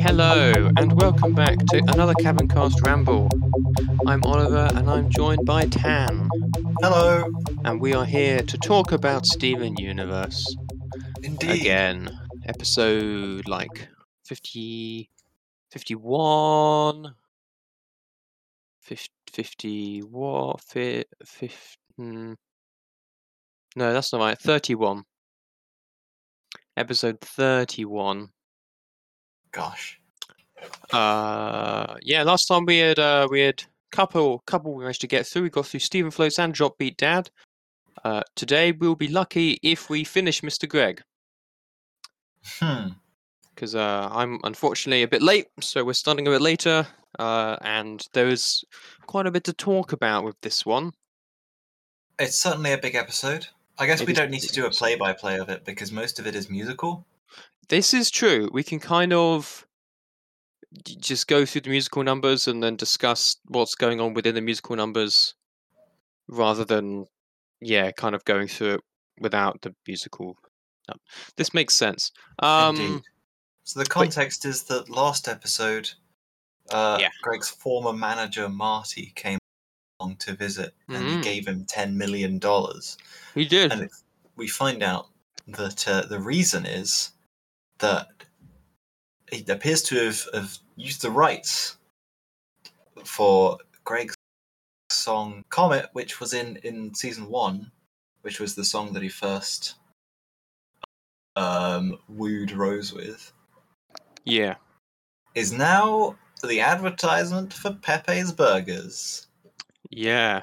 Hello, and welcome back to another Cabin Cast Ramble. I'm Oliver, and I'm joined by Tan, Hello. and we are here to talk about Steven Universe Indeed. again. Episode like 50, 51, 50, 50 what? Fi, fif, hmm. No, that's not right. 31. Episode 31. Gosh. Uh, yeah. Last time we had uh we had couple couple we managed to get through. We got through Steven Floats and Drop Beat Dad. Uh, today we'll be lucky if we finish Mr. Greg Hmm. Because uh I'm unfortunately a bit late, so we're starting a bit later. Uh, and there is quite a bit to talk about with this one. It's certainly a big episode. I guess It we don't need to do a play by play of it because most of it is musical. This is true. We can kind of just go through the musical numbers and then discuss what's going on within the musical numbers rather than yeah, kind of going through it without the musical. num- This makes sense. Um Indeed. So the context is that last episode, uh, Yeah. Greg's former manager Marty came along to visit, and Mhm. he gave him ten million dollars. he did. And we find out that uh, the reason is that he appears to have, have used the rights for Greg's song Comet, which was in, in season one, which was the song that he first um, wooed Rose with, Yeah. is now the advertisement for Pepe's Burgers. Yeah.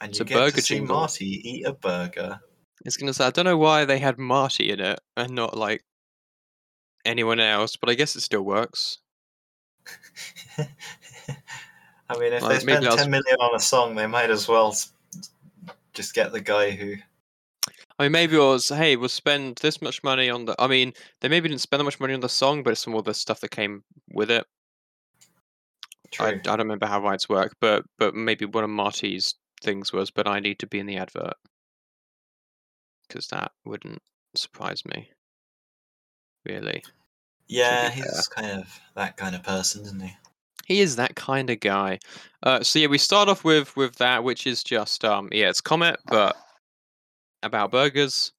And It's you get burger to see jingle. Marty eat a burger. It's gonna say I don't know why they had Marty in it and not like anyone else, but I guess it still works. I mean, if Well, they spend ten million on a song, they might as well just get the guy who. I mean, maybe it was, hey, we'll spend this much money on the. I mean, they maybe didn't spend that much money on the song, but it's some of the stuff that came with it. I, I don't remember how rights work, but but maybe one of Marty's things was, but I need to be in the advert because that wouldn't surprise me. Really, yeah, fair. he's kind of that kind of person, isn't he? he is that kind of guy. Uh, so yeah, we start off with with that, which is just um, yeah, it's Comet, but about burgers.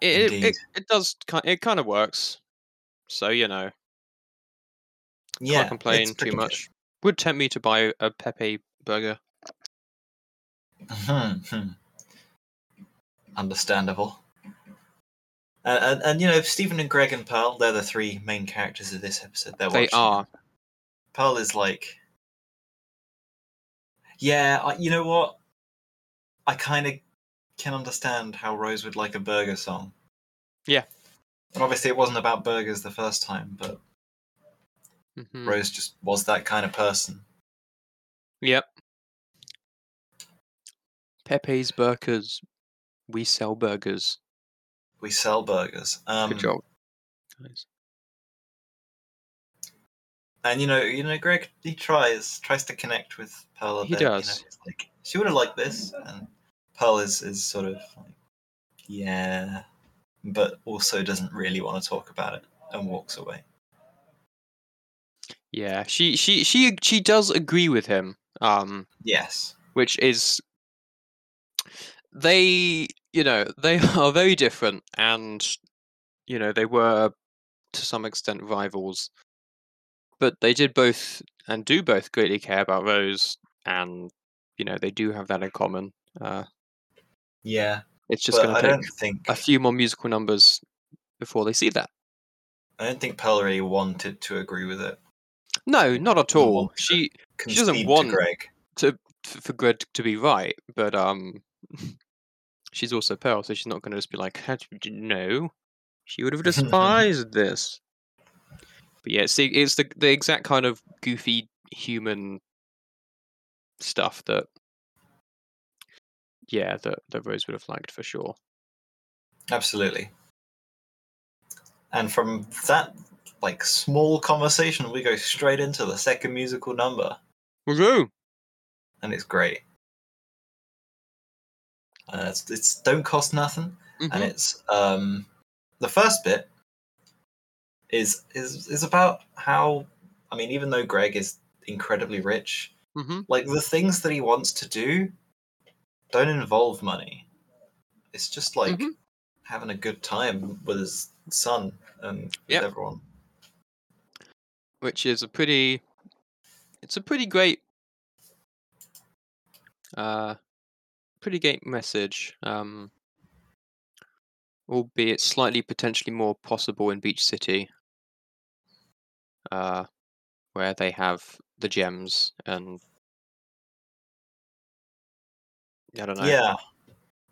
It it, it, it does it kind of works. So you know, Yeah, can't complain too pretty good. much. Would tempt me to buy a Pepe burger. Hmm, hmm. Understandable. Uh, and, and you know, Steven and Greg and Pearl, they're the three main characters of this episode. They're They watching are. Pearl is like, yeah, I, you know what? I kind of can understand how Rose would like a burger song. Yeah. And obviously, it wasn't about burgers the first time, but Mhm. Rose just was that kind of person. Yep. Pepe's Burgers. We sell burgers. We sell burgers. Um, Good job. guys. And you know, you know, Greg he tries tries to connect with Pearl. A He bit, you know, does. like she would have liked this, and Pearl is is sort of like, yeah, but also doesn't really want to talk about it and walks away. Yeah, she she she she does agree with him. Um, Yes, which is they you know they are very different and you know they were to some extent rivals but they did both and do both greatly care about rose and you know they do have that in common uh yeah, it's just going to take think a few more musical numbers before they see that I don't think Pearl really wanted to agree with it. no not at all she She doesn't want- to Greg. to for Greg to be right, but um, she's also Pearl, so she's not going to just be like, "How did you know?" She would have despised this. But yeah, it's the, it's the the exact kind of goofy human stuff that, yeah, that that Rose would have liked for sure. Absolutely. And from that like small conversation, we go straight into the second musical number, Woohoo! and it's great. Uh, it's, it's don't cost nothing, and Mhm. it's um, the first bit is is is about how I mean, even though Greg is incredibly rich, Mhm. like the things that he wants to do don't involve money. It's just like Mhm. having a good time with his son and with Yep. everyone. Which is a pretty. It's a pretty great. Uh, pretty great message. Um, albeit slightly potentially more possible in Beach City. Uh, where they have the gems and. I don't know. Yeah.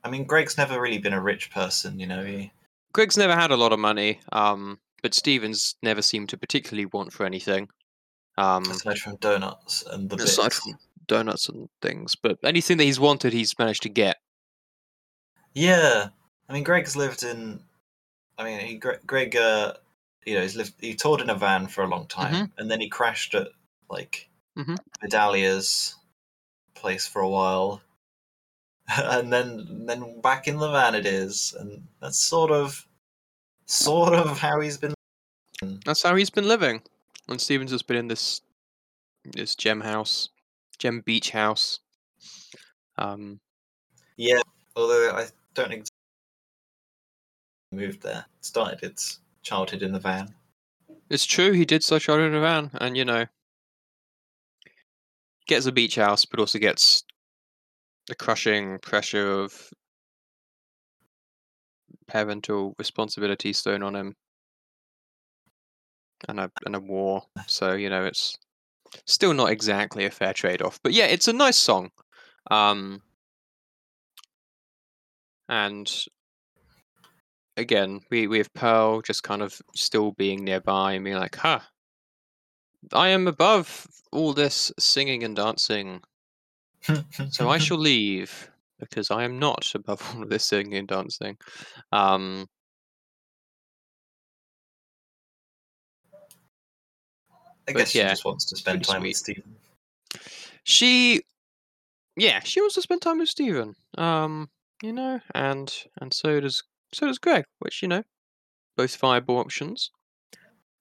I mean, Greg's never really been a rich person, you know. He, Greg's never had a lot of money, um, but Steven's never seemed to particularly want for anything. Um, aside from donuts and the aside bits. from donuts and things, but anything that he's wanted, he's managed to get. Yeah, I mean, Greg's lived in. I mean, he Gre- Greg, uh, you know, he's lived. He toured in a van for a long time, and then he crashed at like Mhm. Vidalia's place for a while, and then then back in the van it is, and that's sort of, sort of how he's been. That's how he's been living. And Steven's has been in this this gem house, gem beach house. Um, Yeah, although I don't think moved there. Started its childhood in the van. it's true he did such out in a van, and you know, gets a beach house, but also gets the crushing pressure of parental responsibilities thrown on him, and a and a war. So you know, it's still not exactly a fair trade-off. But yeah, it's a nice song. Um, and again, we we have Pearl just kind of still being nearby and being like, "Huh, I am above all this singing and dancing, so I shall leave because I am not above all of this singing and dancing." Um, I guess she yeah, just wants to spend time sweet. with Steven. she, yeah, she wants to spend time with Steven. Um, you know, and and so does so does Greg, which you know, both viable options.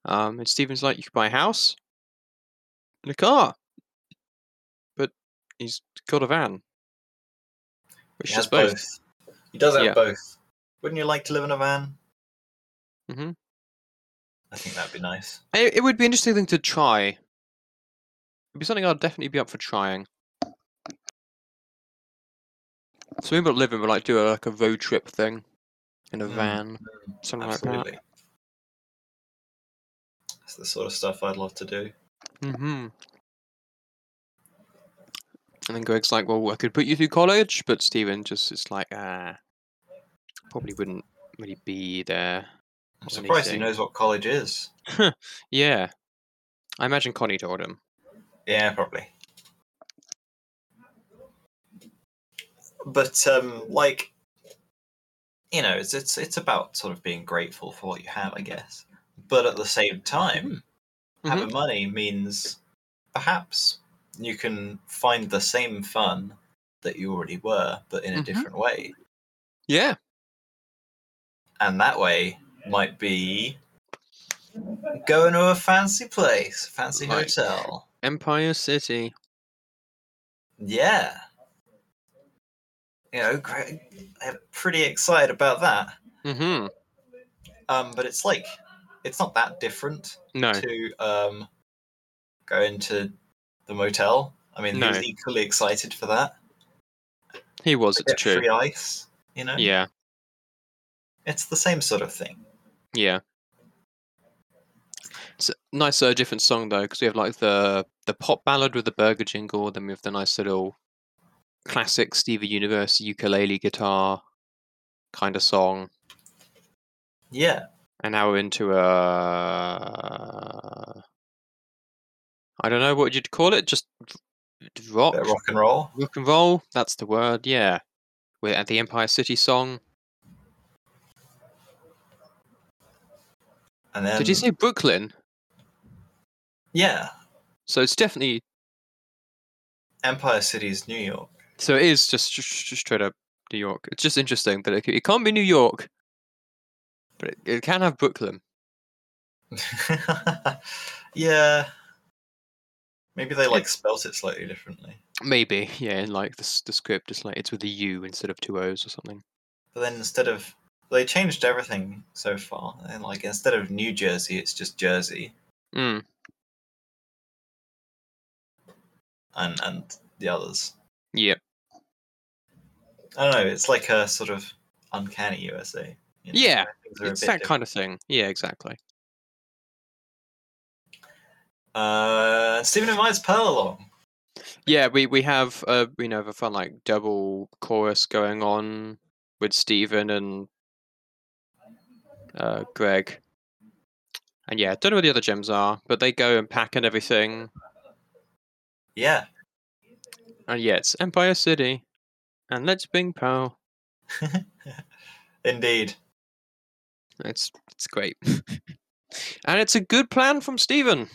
Um, and Steven's like, you could buy a house and a car, he's got a van, which He has both. both. He does have Yeah. both. Wouldn't you like to live in a van? Mm-hmm. I think that'd be nice. It, it would be interesting thing to try. It'd be something I'd definitely be up for trying. So maybe not living, but like do a, like a road trip thing in a Mm, van, something like that. Absolutely. That's the sort of stuff I'd love to do. hmm And then Greg's like, "Well, I could put you through college," but Steven just is like, "Ah, probably wouldn't really be there." I'm surprised he knows what college is. Yeah, I imagine Connie told him. Yeah, probably. But um, like, you know, it's it's it's about sort of being grateful for what you have, I guess. But at the same time, Mhm. having money means perhaps you can find the same fun that you already were, but in a Mhm. different way. Yeah, And that way might be going to a fancy place, fancy Like- hotel. Empire City. Yeah. You know. I'm pretty excited about that. hmm Um, but it's like, it's not that different No, to um, going to the motel. I mean, No. he was equally excited for that. he was. It's true. Free ice, you know? Yeah, It's the same sort of thing. yeah. It's a nice, uh, different song though, because we have like the the pop ballad with the burger jingle, then we have the nice little classic Stevie Universe ukulele guitar kind of song, Yeah. and now we're into a I don't know what you'd call it, just rock, rock and roll. rock and roll. That's the word. Yeah, we're at the Empire City song. And then Did you say Brooklyn? Yeah, So it's definitely Empire City is New York. so it is just just, just straight up New York. It's just interesting that it, it can't be New York, but it, it can have Brooklyn. yeah. Maybe they like spelt it slightly differently. Maybe, yeah. In like the the script, it's like it's with a U instead of two O's or something. But then instead of they changed everything so far. And like instead of New Jersey, it's just Jersey Mm. and and the others. Yep. I don't know. It's like a sort of uncanny USA. you know, Yeah, where things are a It's that kind of thing. Yeah, exactly. Uh, Steven invites Pearl along. Yeah, we we have uh we know a fun like double chorus going on with Steven and uh Greg. And yeah, don't know where the other gems are, but they go and pack and everything. Yeah. And yeah, it's Empire City. And let's bring Pearl. Indeed. It's it's great. and it's a good plan from Steven.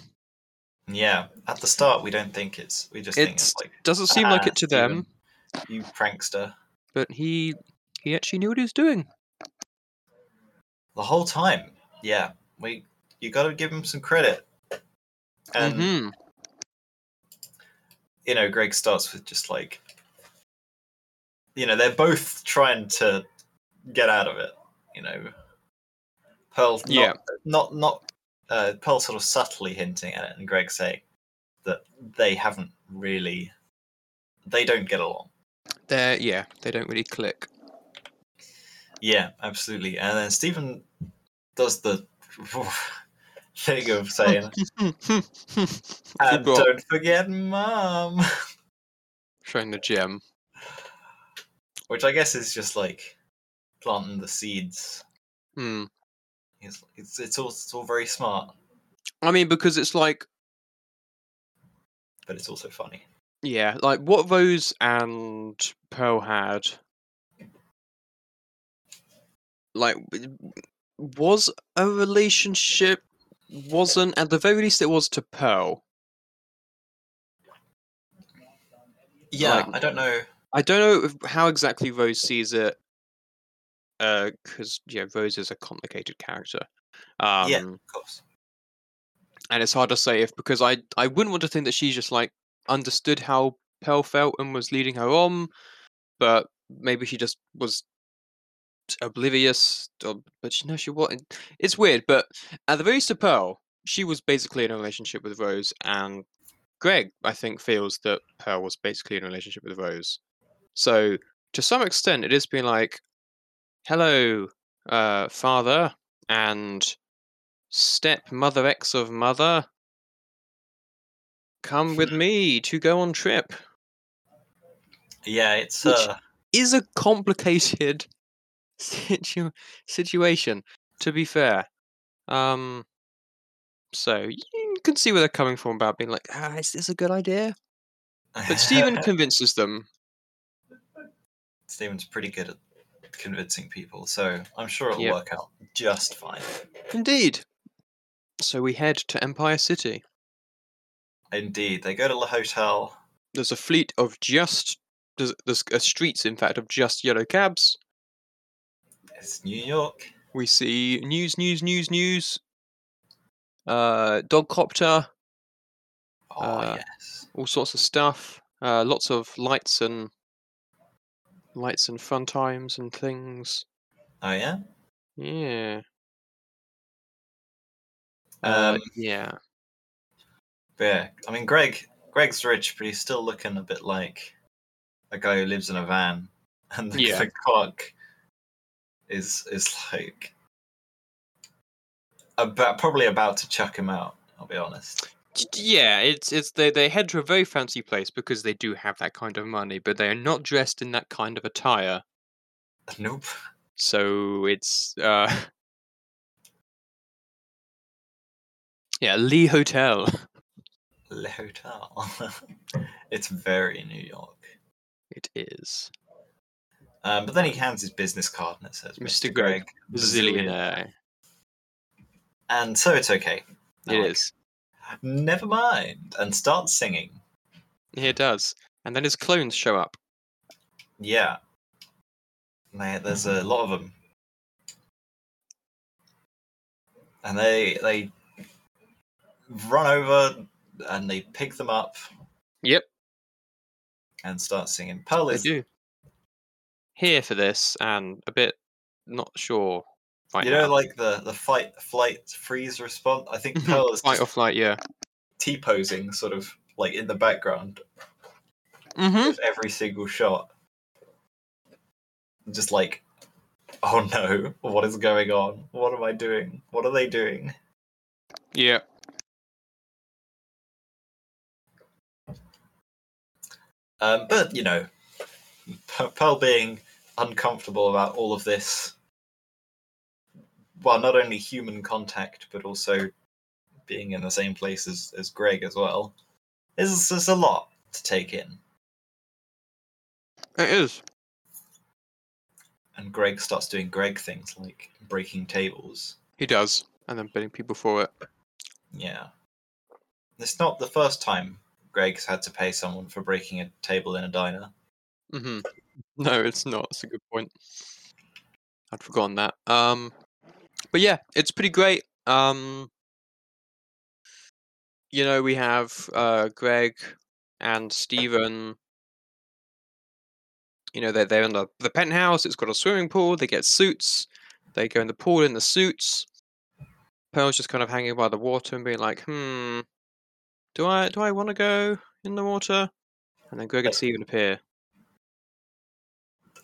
Yeah. At the start, we don't think it's. We just think it's like doesn't seem like "Ah, it to them, You prankster. but he he actually knew what he was doing. The whole time. Yeah. We. You got to give him some credit. And hmm you know, Greg starts with just like, you know, they're both trying to get out of it. You know, Pearl, not, Yeah. not not uh, Pearl sort of subtly hinting at it, and Greg saying that they haven't really, they don't get along. They're yeah, they don't really click. Yeah, absolutely. And then Steven does the thing of saying, and don't forget mom, Showing the gem. which I guess is just like planting the seeds. Hmm. It's it's, it's all it's all very smart, I mean, because it's like, but it's also funny. yeah, like what Rose and Pearl had, like, was a relationship, wasn't, at the very least, it was to Pearl. Yeah, Like- I don't know. I don't know how exactly Rose sees it, because, yeah, Rose is a complicated character. Um, yeah, of course. and it's hard to say if because I I wouldn't want to think that she just like understood how Pearl felt and was leading her on, but maybe she just was oblivious. Or, but you know she wasn't. It's weird, but at the very least of Pearl, she was basically in a relationship with Rose, and Greg I think feels that Pearl was basically in a relationship with Rose. So to some extent, it is being like, "Hello, uh, father," and step mother X of mother, come with me to go on trip. Yeah, it's Which- uh, Is a complicated situ- situation, to be fair. Um, so you can see where they're coming from about being like, ah, is this a good idea? But Steven convinces them. Steven's pretty good at convincing people, so I'm sure it'll Yep. work out just fine. Indeed. So we head to Empire City. Indeed, they go to the hotel. There's a fleet of just there's, there's streets, in fact, of just yellow cabs. It's New York. We see news, news, news, news. Uh, dog copter. Oh Uh, yes. all sorts of stuff. Uh, lots of lights and lights and fun times and things. Oh yeah. Yeah. Uh, Um, yeah. but yeah, I mean, Greg. Greg's rich, but he's still looking a bit like a guy who lives in a van, and the, Yeah. the clock is is like about probably about to chuck him out. I'll be honest. Yeah, it's it's they they head to a very fancy place because they do have that kind of money, but they are not dressed in that kind of attire. Nope. So it's uh Yeah, Lee Hotel. Le Hotel. it's very New York. It is. Um, but then he hands his business card and it says, Mr. "Mr. Greg, Greg, bazillion." Zillionaire. and so it's okay. It They're is. Never mind, and start singing. He does. And then his clones show up. Yeah, They- there's a lot of them, and they they run over and they pick them up Yep, and start singing. Pearl they is do. Here for this, and a bit not sure right you know like the the fight flight freeze response. I think Mhm. Pearl is Fight or flight, yeah. t posing, sort of like in the background Mm-hmm. of every single shot. Just like, oh no, what is going on? What am I doing? What are they doing? Yeah. Um, but you know, Pearl being uncomfortable about all of this, well, not only human contact but also being in the same place as, as Greg as well, is is a lot to take in. It is. And Greg starts doing Greg things like breaking tables. He does. And then bidding people for it. Yeah, it's not the first time Greg's had to pay someone for breaking a table in a diner. Mm-hmm. No, it's not. That's a good point. I'd forgotten that. Um, but yeah, it's pretty great. Um, you know, we have uh, Greg and Steven. You know, they're they're in the the penthouse. It's got a swimming pool. They get suits. They go in the pool in the suits. Pearl's just kind of hanging by the water and being like, "Hmm, do I do I want to go in the water?" And then Greg and Steven appear.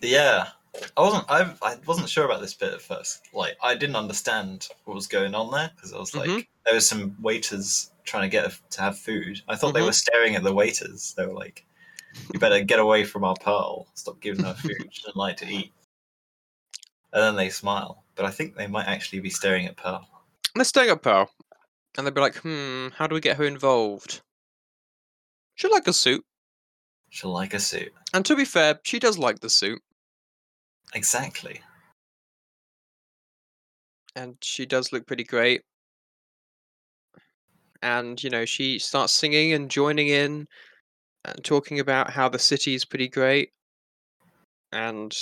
Yeah, I wasn't. I I wasn't sure about this bit at first. Like, I didn't understand what was going on there because I was like, Mhm. there was some waiters trying to get to have food. I thought they Mhm. were staring at the waiters. They were like, "You better get away from our pearl. Stop giving her food. She doesn't like to eat." And then they smile, but I think they might actually be staring at Pearl. they're staring at Pearl, and they'd be like, "Hmm, how do we get her involved?" She'd like a suit, She'll like a suit. and to be fair, she does like the suit, Exactly. and she does look pretty great. And you know, she starts singing and joining in, and talking about how the city is pretty great, and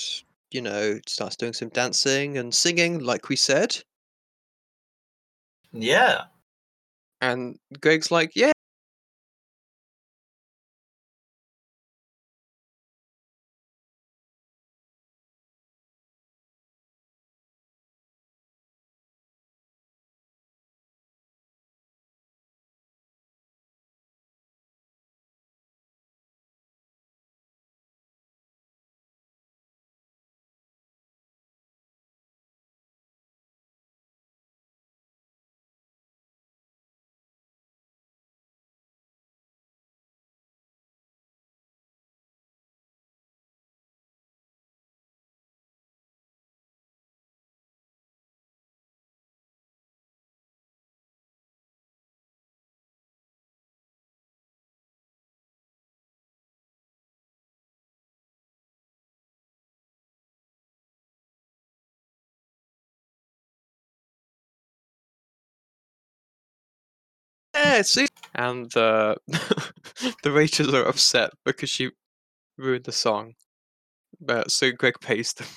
you know, starts doing some dancing and singing, like we said. Yeah. And Greg's like, "Yeah." Yeah, see, and the the waiters are upset because she ruined the song. But so Greg pays them.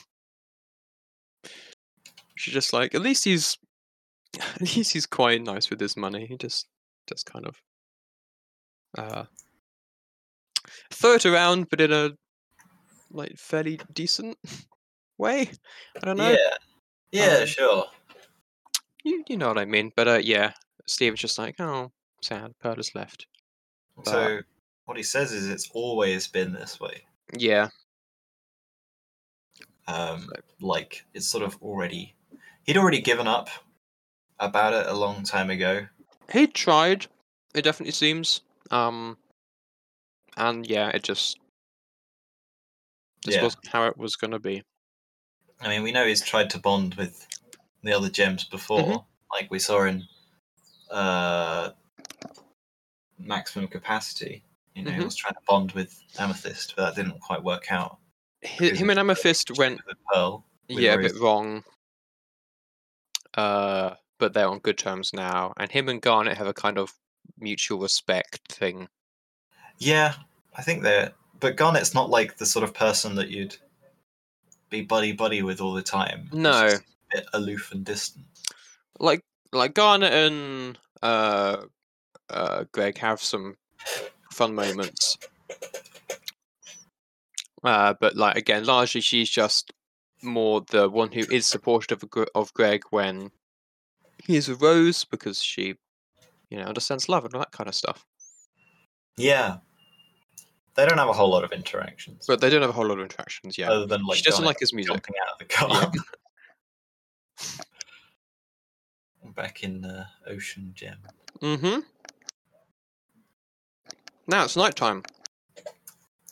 She's just like, at least he's, at least he's quite nice with his money. He just, just kind of, uh, throw it around, but in a like fairly decent way. I don't know. Yeah. Yeah. Um, sure. You, you know what I mean. But uh, yeah, Steve's just like, oh, sad. Pearl has left. So what he says is, it's always been this way. Yeah. um, like it's sort of already he'd already given up about it a long time ago He tried. It definitely seems. Um, and yeah, it just this Yeah. wasn't how it was gonna be. i mean we know he's tried to bond with the other gems before Mhm. like we saw in uh maximum capacity you know he Mhm. was trying to bond with amethyst but that didn't quite work out Hi- Him and Amethyst went, pearl yeah, a bit wrong. Uh, but they're on good terms now. And him and Garnet have a kind of mutual respect thing. Yeah, I think they're. But Garnet's not like the sort of person that you'd be buddy buddy with all the time. No. just a bit aloof and distant. Like like Garnet and uh, uh, Greg have some fun moments. Uh, but like again, largely she's just more the one who is supportive of, of Greg when he is with Rose because she, you know, understands love and all that kind of stuff. Yeah. They don't have a whole lot of interactions. But they don't have a whole lot of interactions yeah. other than like she doesn't like his music. jumping out of the car. Back in uh, Ocean Gem. Mm-hmm. Now it's nighttime.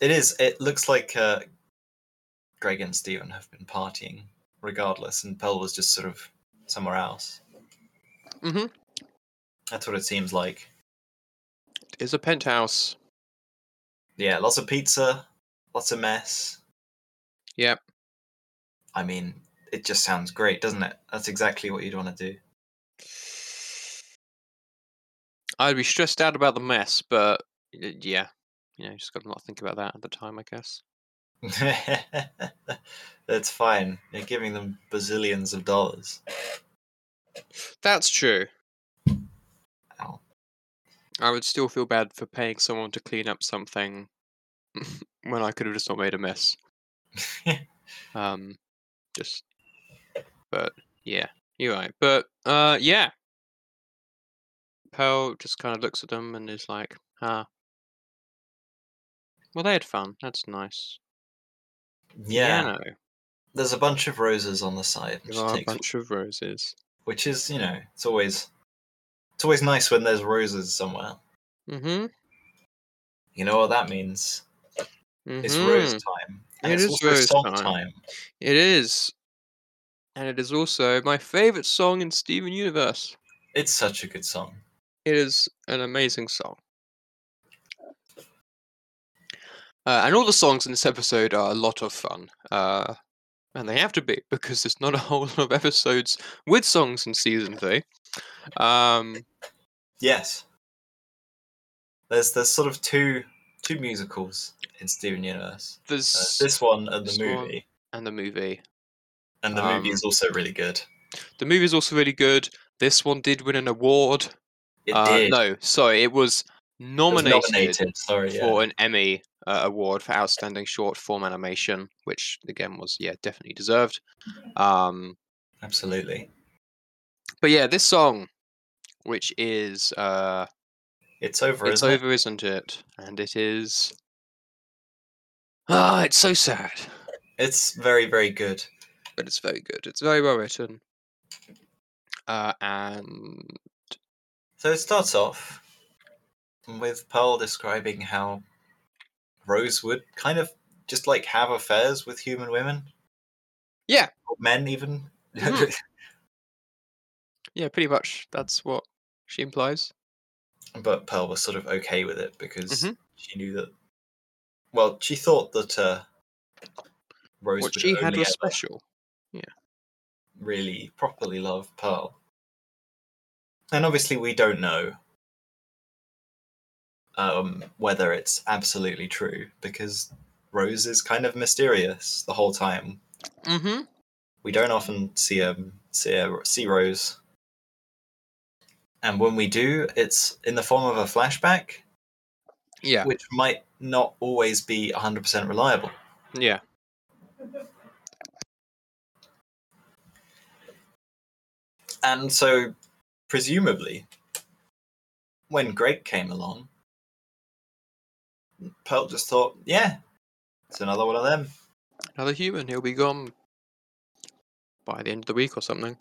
It is. It looks like uh, Greg and Steven have been partying regardless, and Pearl was just sort of somewhere else. Mhm. That's what it seems like. It's a penthouse. Yeah, lots of pizza, lots of mess. Yep. I mean, it just sounds great, doesn't it? That's exactly what you'd want to do. I'd be stressed out about the mess, but yeah, you know, just got to not think about that at the time, I guess. That's fine. You're giving them bazillions of dollars. That's true. Ow. I would still feel bad for paying someone to clean up something when I could have just not made a mess. Um, just, but yeah, you're right. But uh, yeah, Pearl just kind of looks at them and is like, "Ah, well, they had fun. That's nice." yeah, no, there's a bunch of roses on the side, which, there are a bunch of roses. which is, you know, it's always it's always nice when there's roses somewhere. Mm-hmm. You know what that means? It's mhm. rose time. And It it's is also rose song time. time. It is, and it is also my favorite song in Steven Universe. It's such a good song. It is an amazing song. Uh, and all the songs in this episode are a lot of fun. Uh, and they have to be because there's not a whole lot of episodes with songs in season three. Um, Yes. There's there's sort of two two musicals in Steven Universe. Uh, there's this one and the movie. and the movie. And the movie um, is also really good. The movie is also really good. This one did win an award. It Uh, did. No, sorry, it was It was nominated, nominated. Sorry, yeah. for an Emmy uh, award for outstanding short form animation, which again was yeah definitely deserved. Um, Absolutely. but yeah, this song, which is uh, It's over, it's isn't over, isn't it? And it is. Ah, it's so sad. It's very, very good. but it's very good. It's very well written. Uh, and So it starts off with Pearl describing how Rose would kind of just like have affairs with human women. Yeah. Or men even. Mhm. yeah, pretty much that's what she implies. but Pearl was sort of okay with it because Mhm. she knew that. Well, she thought that uh, Rose what she had was special. Yeah. really properly love Pearl. And obviously, we don't know um, whether it's absolutely true because Rose is kind of mysterious the whole time. Mm-hmm. We don't often see um see a, see Rose, and when we do, it's in the form of a flashback, Yeah. which might not always be hundred percent reliable. Yeah. And so, presumably, when Greg came along, Pearl just thought, yeah, it's another one of them. Another human. He'll be gone by the end of the week or something.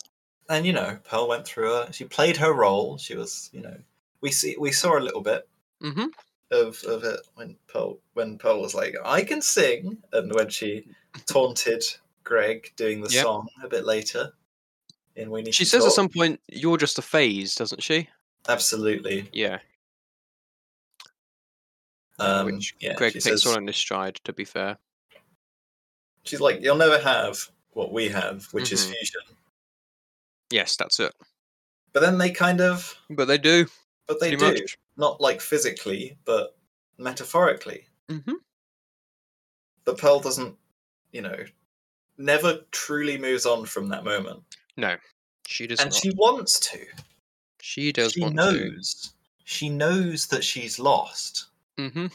And you know, Pearl went through her. She played her role. She was, you know, we see we saw a little bit Mm-hmm. of of it when Pearl when Pearl was like, I can sing, and when she taunted Greg doing the Yep. song a bit later. In we need She says at some point, "You're just a phase," doesn't she? absolutely. Yeah. Um, which yeah, Greg takes says, on in his stride. To be fair. She's like, you'll never have what we have, which is Mhm. fusion. Yes, that's it. but then they kind of, But they do. but they do much. not like physically, but metaphorically. hmm But Pearl doesn't, you know, never truly moves on from that moment, No, she does not. and not. she wants to. She does she knows. She knows that she's lost, to. hmm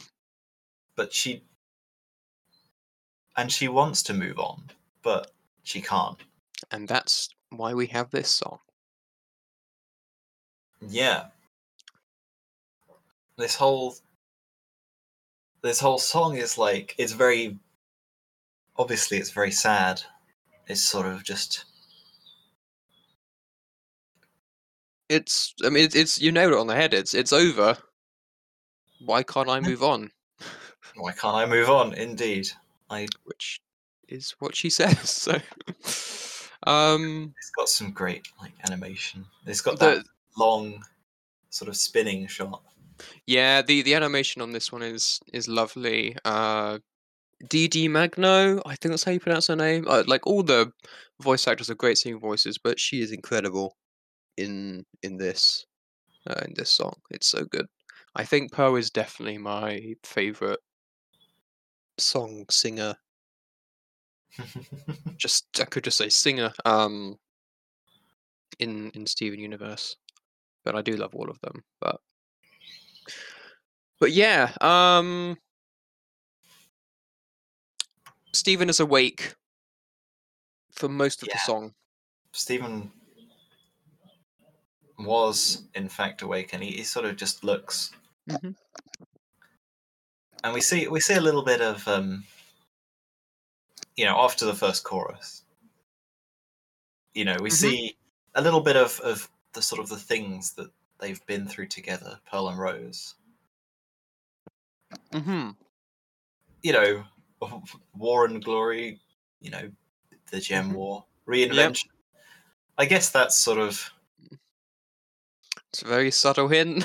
but she and she wants to move on, but she can't. And that's why we have this song. Yeah. This whole this whole song is like it's very obviously it's very sad. It's sort of just It's. I mean, it's, it's. You nailed it on the head. It's. It's over. Why can't I move on? why can't I move on? Indeed. I Which is what she says. So. Um. it's got some great like animation. It's got The, that long sort of spinning shot. Yeah, the the animation on this one is is lovely. Uh, Deedee Magno, I think that's how you pronounce her name. Uh, like all the voice actors are great singing voices, but she is incredible in in this uh, in this song. It's so good. I think Poe is definitely my favorite song singer. Just I could just say singer. Um, in in Steven Universe, but I do love all of them. But but yeah, um, Steven is awake for most of the song. Steven was in fact awake and he, he sort of just looks Mhm. and we see we see a little bit of um you know after the first chorus you know we Mhm. see a little bit of of the sort of the things that they've been through together pearl and rose hmm you know war and glory you know the gem Mhm. war reinvention i guess that's sort of It's a very subtle hint,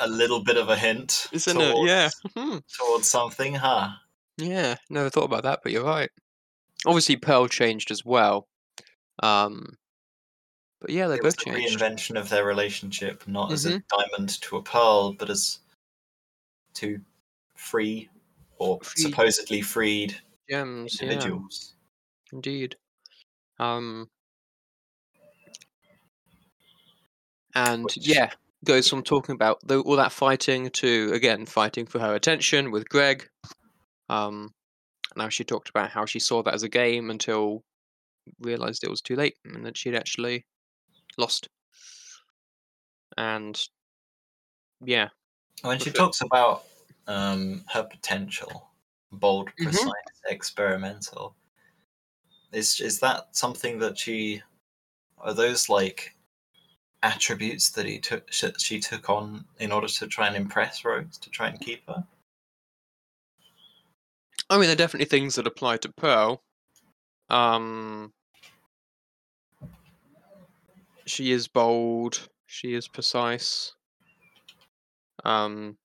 a little bit of a hint isn't it? Yeah. Mhm. towards something huh Yeah. Never thought about that, but you're right. Obviously, Pearl changed as well. Um, but yeah, they it was both the changed. reinvention of their relationship, not as a Mhm. diamond to a pearl, but as two free or Freed supposedly freed gems. Yeah, individuals. indeed. Um, and Which- yeah, goes from talking about the, all that fighting to again fighting for her attention with Greg. Um, now she talked about how she saw that as a game until realized it was too late and that she'd actually lost. And yeah, When she talks about um, her potential, bold, Mhm. precise, experimental, is is that something that she? Are those like attributes that he took? She, she took on in order to try and impress Rose, to try and keep her. I mean, there are definitely things that apply to Pearl. Um, she is bold. She is precise. Um,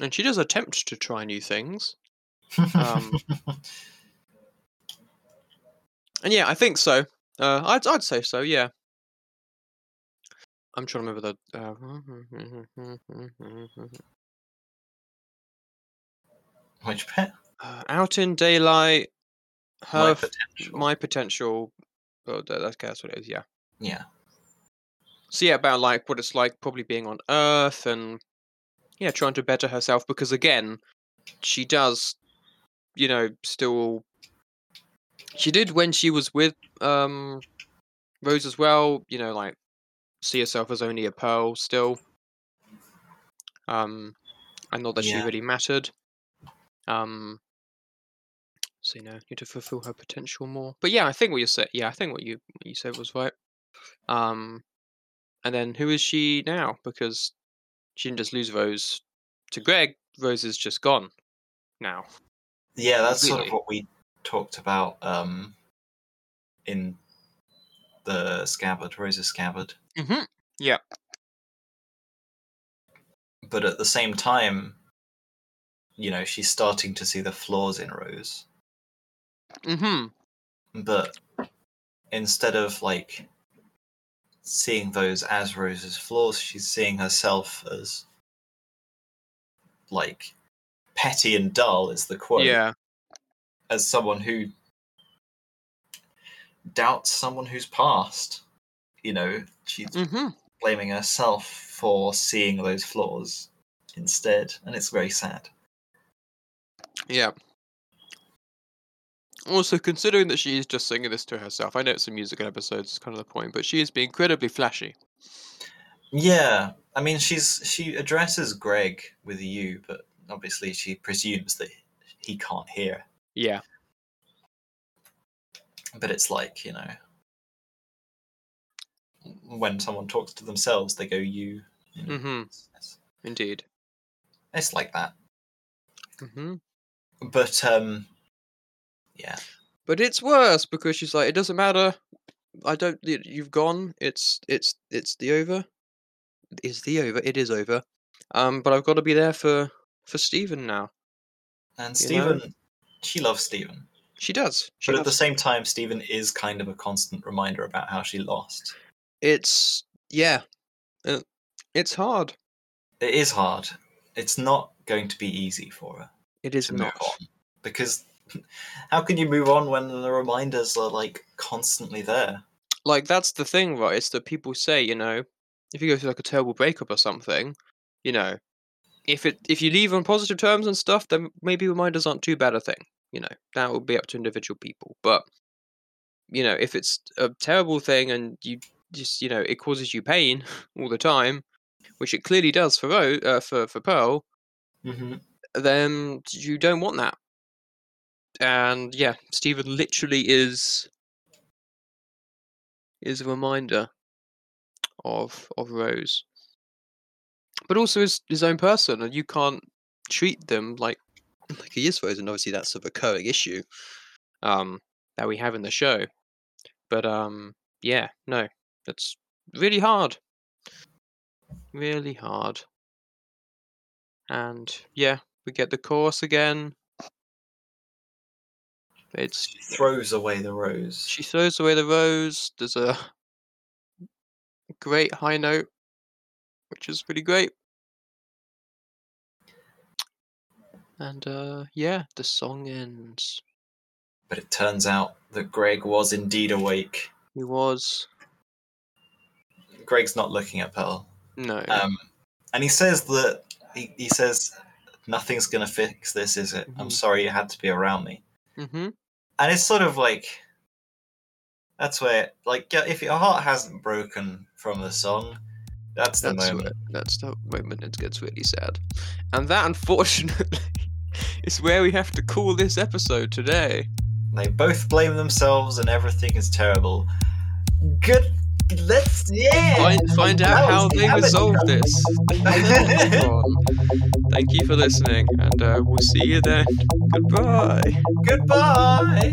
and she does attempt to try new things. Um, And yeah, I think so. Uh, I'd I'd say so. Yeah. I'm trying to remember the. Which bit? Uh, out in daylight, her My potential. my potential. Oh, that, that's that's what it is. Yeah. yeah. So yeah, about like what it's like probably being on Earth and yeah, trying to better herself because again, she does, you know, still. She did when she was with um Rose as well. You know, like see herself as only a pearl still. Um, and not that she really mattered. Um. So you know, need to fulfill her potential more. But yeah, I think what you said. Yeah, I think what you what you said was right. Um, and then who is she now? Because she didn't just lose Rose to Greg. Rose is just gone now. Yeah, that's sort of what we talked about um, in the scabbard, Rose's scabbard. Mm-hmm. Yeah. But at the same time, you know, she's starting to see the flaws in Rose. Mm-hmm. But instead of like seeing those as Rose's flaws. She's seeing herself as like petty and dull is the quote. Yeah. As someone who doubts someone who's passed. You know, she's hmm blaming herself for seeing those flaws instead, and it's very sad. Yeah. Also, considering that she is just singing this to herself, I know it's a musical episode, it's kind of the point, but she is being incredibly flashy. Yeah, I mean, she's she addresses Greg with you, but obviously she presumes that he can't hear. Yeah. But it's like you know, when someone talks to themselves, they go you. you know, hmm it's, Indeed. it's like that. hmm But um, yeah, But it's worse because she's like, it doesn't matter. I don't. You've gone. It's it's it's the over. Is the over? It is over. Um, but I've got to be there for for Steven now. and You know? Steven, she loves Steven, She does. She but at the same time, Steven is kind of a constant reminder about how she lost. It's yeah. Uh, it's hard. It is hard. It's not going to be easy for her. It is not. because how can you move on when the reminders are like constantly there? like that's the thing right it's that people say you know if you go through like a terrible breakup or something you know if it if you leave on positive terms and stuff then maybe reminders aren't too bad a thing you know that will be up to individual people but you know if it's a terrible thing and you just you know it causes you pain all the time which it clearly does for Ro- uh, for for pearl Mm-hmm. then you don't want that and yeah Steven literally is is a reminder of of Rose, but also his his own person, and you can't treat them like like he is Rose, and obviously that's a recurring issue um, that we have in the show. But um, yeah, no, it's really hard, really hard, and yeah, we get the chorus again. It's She throws away the rose. she throws away the rose. There's a great high note, which is pretty great. And uh, yeah, the song ends. But it turns out that Greg was indeed awake. He was Greg's not looking at Pearl. no. Um, and he says that he, he says nothing's gonna fix this, is it? I'm Mhm. sorry you had to be around me. mm-hmm. And it's sort of like that's where like if your heart hasn't broken from the song, that's the That's moment. where, that's the moment it gets really sad, and that unfortunately is where we have to call this episode today. They both blame themselves and everything is terrible. Good. Let's yeah. Find find out how they resolve this. Thank you for listening, and uh, we'll see you then. Goodbye. Goodbye.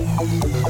Thank you.